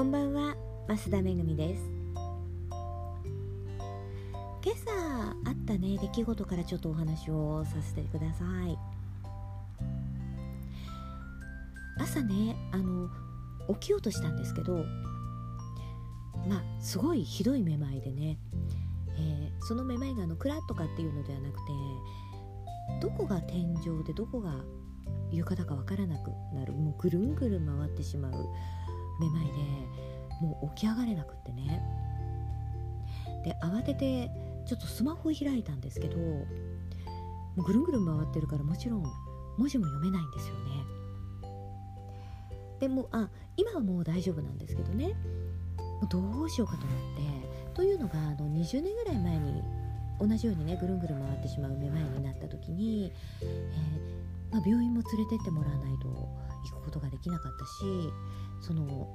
こんばんは。増田めぐみです。今朝あったね出来事からちょっとお話をさせてください。朝ねあの起きようとしたんですけどまあすごいひどいめまいでね、えー、そのめまいがあのクラッとかっていうのではなくてどこが天井でどこが床だかわからなくなるもうぐるんぐるん回ってしまうめまいでもう起き上がれなくってね。で慌ててちょっとスマホを開いたんですけどもうぐるんぐるん回ってるからもちろん文字も読めないんですよね。でもあ今はもう大丈夫なんですけどね。どうしようかと思ってというのがあの20年ぐらい前に同じようにねぐるんぐるん回ってしまうめまいになった時に、えー、まあ、病院も連れてってもらわないと行くことができなかったしその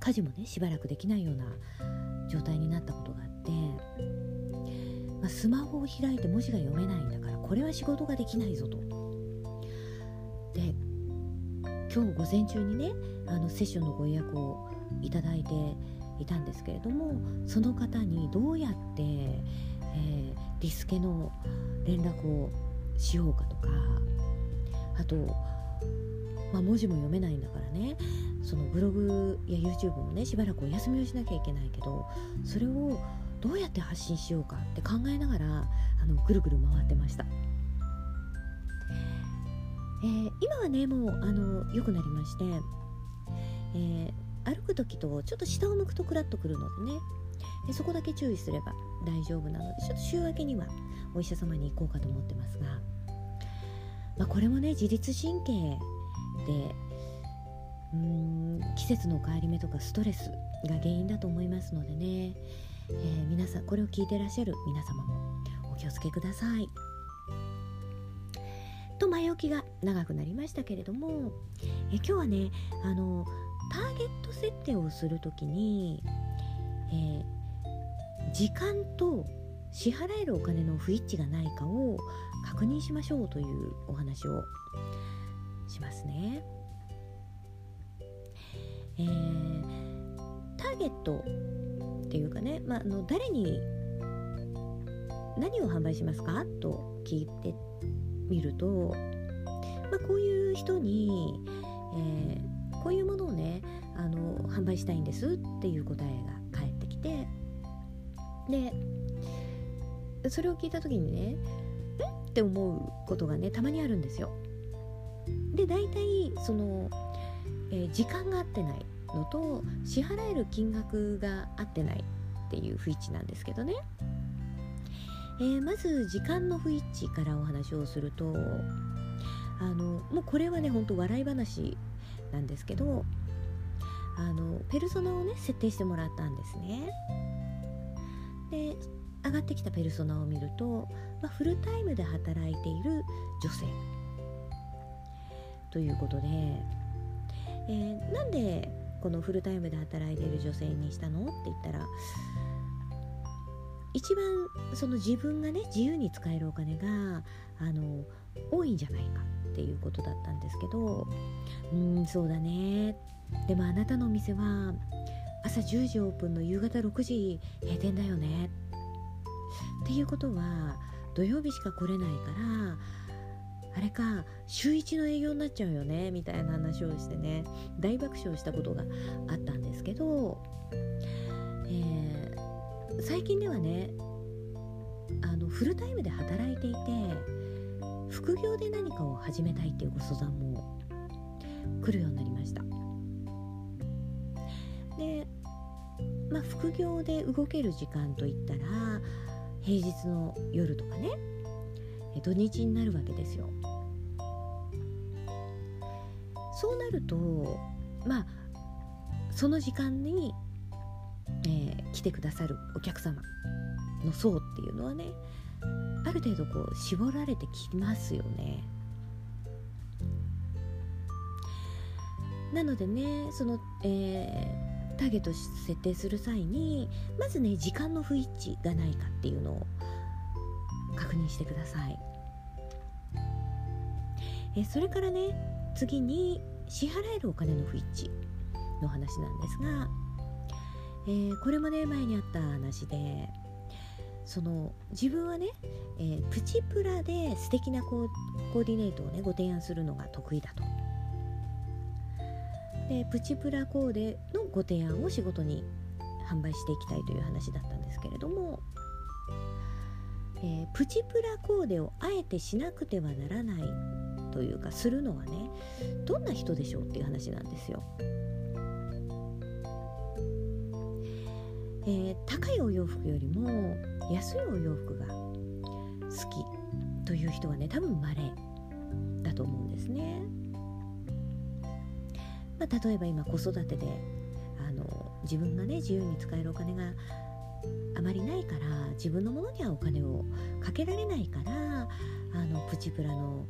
家事もねしばらくできないような状態になったことがあって、まあ、スマホを開いて文字が読めないんだからこれは仕事ができないぞと。で今日午前中にねあのセッションのご予約をいただいていたんですけれどもその方にどうやって、えー、リスケの連絡をしようかとかあとまあ、文字も読めないんだからね。そのブログや YouTube もねしばらくお休みをしなきゃいけないけどそれをどうやって発信しようかって考えながらあのぐるぐる回ってました、えー、今はねもうあの良くなりまして、えー、歩く時とちょっと下を向くとクラッとくるのでね。でそこだけ注意すれば大丈夫なのでちょっと週明けにはお医者様に行こうかと思ってますが、まあ、これもね自律神経でうーん季節の変わり目とかストレスが原因だと思いますのでね、えー、皆さんこれを聞いてらっしゃる皆様もお気をつけください。と前置きが長くなりましたけれども、え今日はねあのターゲット設定をする時に、えー、時間と支払えるお金の不一致がないかを確認しましょうというお話をしますね。えー、ターゲットっていうかね、まあ、あの誰に何を販売しますかと聞いてみると、まあ、こういう人に、えー、こういうものをねあの販売したいんですっていう答えが返ってきてでそれを聞いた時にねんっ？て思うことがねたまにあるんですよ。で大体その、えー、時間が合ってないのと支払える金額が合ってないっていう不一致なんですけどね、えー、まず時間の不一致からお話をするとあのもうこれはねほんと笑い話んですけどあのペルソナをね設定してもらったんですね。で上がってきたペルソナを見ると、まあ、フルタイムで働いている女性。ということで、えー、なんでこのフルタイムで働いている女性にしたの？って言ったら一番その自分がね自由に使えるお金があの多いんじゃないか。っていうことだったんですけどうんそうだね。でもあなたのお店は朝10時オープンの夕方6時閉店だよね。っていうことは土曜日しか来れないからあれか週1の営業になっちゃうよね？みたいな話をしてね大爆笑したことがあったんですけど、えー、最近ではねあのフルタイムで働いていて副業で何かを始めたいっていうご相談も来るようになりました。でまあ副業で動ける時間といったら平日の夜とかね土日になるわけですよ。そうなるとまあその時間に、えー、来てくださるお客様の層っていうのはねある程度こう絞られてきますよね。なのでねその、えー、ターゲット設定する際にまずね時間の不一致がないかっていうのを確認してください。えそれからね次に支払えるお金の不一致の話なんですが、えー、これもね前にあった話でその自分はね、えー、プチプラで素敵なコーコーディネートをねご提案するのが得意だと。でプチプラコーデのご提案を仕事に販売していきたいという話だったんですけれども、えー、プチプラコーデをあえてしなくてはならないというかするのはねどんな人でしょうっていう話なんですよ。えー、高いお洋服よりも安いお洋服が好きという人はね多分稀だと思うんですね。まあ、例えば今子育てであの自分がね自由に使えるお金があまりないから自分のものにはお金をかけられないからあのプチプラの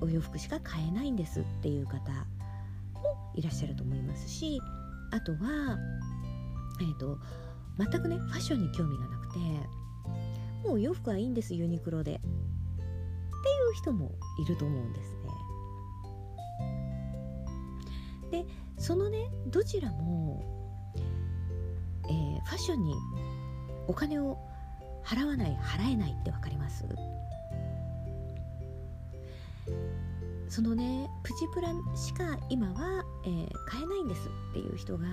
お洋服しか買えないんですっていう方もいらっしゃると思いますしあとはえーと、全くねファッションに興味がなくてもう洋服はいいんですユニクロでっていう人もいると思うんですね。でそのねどちらも、えー、ファッションにお金を払わない払えないって分かります？そのねプチプラしか今は、えー、買えないんですっていう人が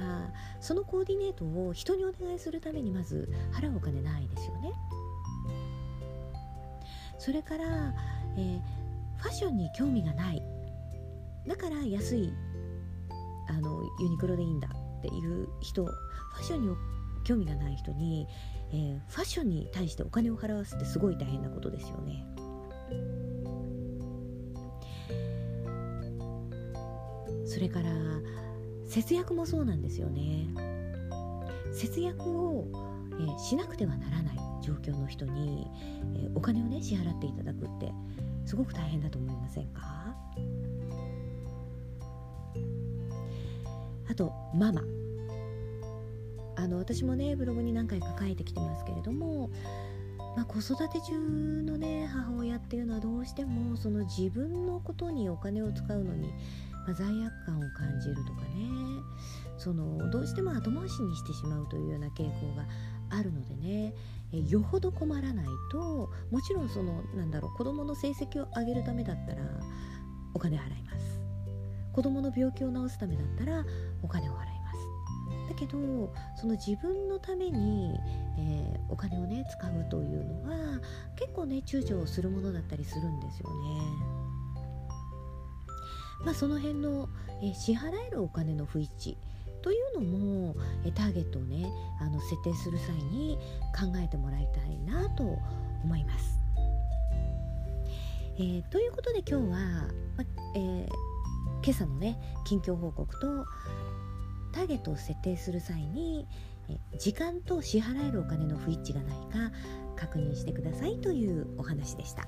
そのコーディネートを人にお願いするためにまず払うお金ないですよねそれから、えー、ファッションに興味がないだから安いあのユニクロでいいんだっていう人ファッションに興味がない人に、えー、ファッションに対してお金を払わすってすごい大変なことですよね。それから節約もそうなんですよね。節約を、えー、しなくてはならない状況の人に、えー、お金をね支払っていただくってすごく大変だと思いませんか？あとママ。あの私もねブログに何回か書いてきてますけれども、まあ、子育て中のね母親っていうのはどうしてもその自分のことにお金を使うのにまあ、罪悪感を感じるとかね。そのどうしても後回しにしてしまうというような傾向があるのでね。えよほど困らないともちろんそのなんだろう子どもの成績を上げるためだったらお金払います。子どもの病気を治すためだったらお金を払います。だけどその自分のために、えー、お金をね使うというのは結構ね躊躇をするものだったりするんですよね。まあ、その辺の、え支払えるお金の不一致というのも、えターゲットをねあの設定する際に考えてもらいたいなと思います。えー、ということで今日は、まえー、今朝のね近況報告とターゲットを設定する際に時間と支払えるお金の不一致がないか確認してくださいというお話でした。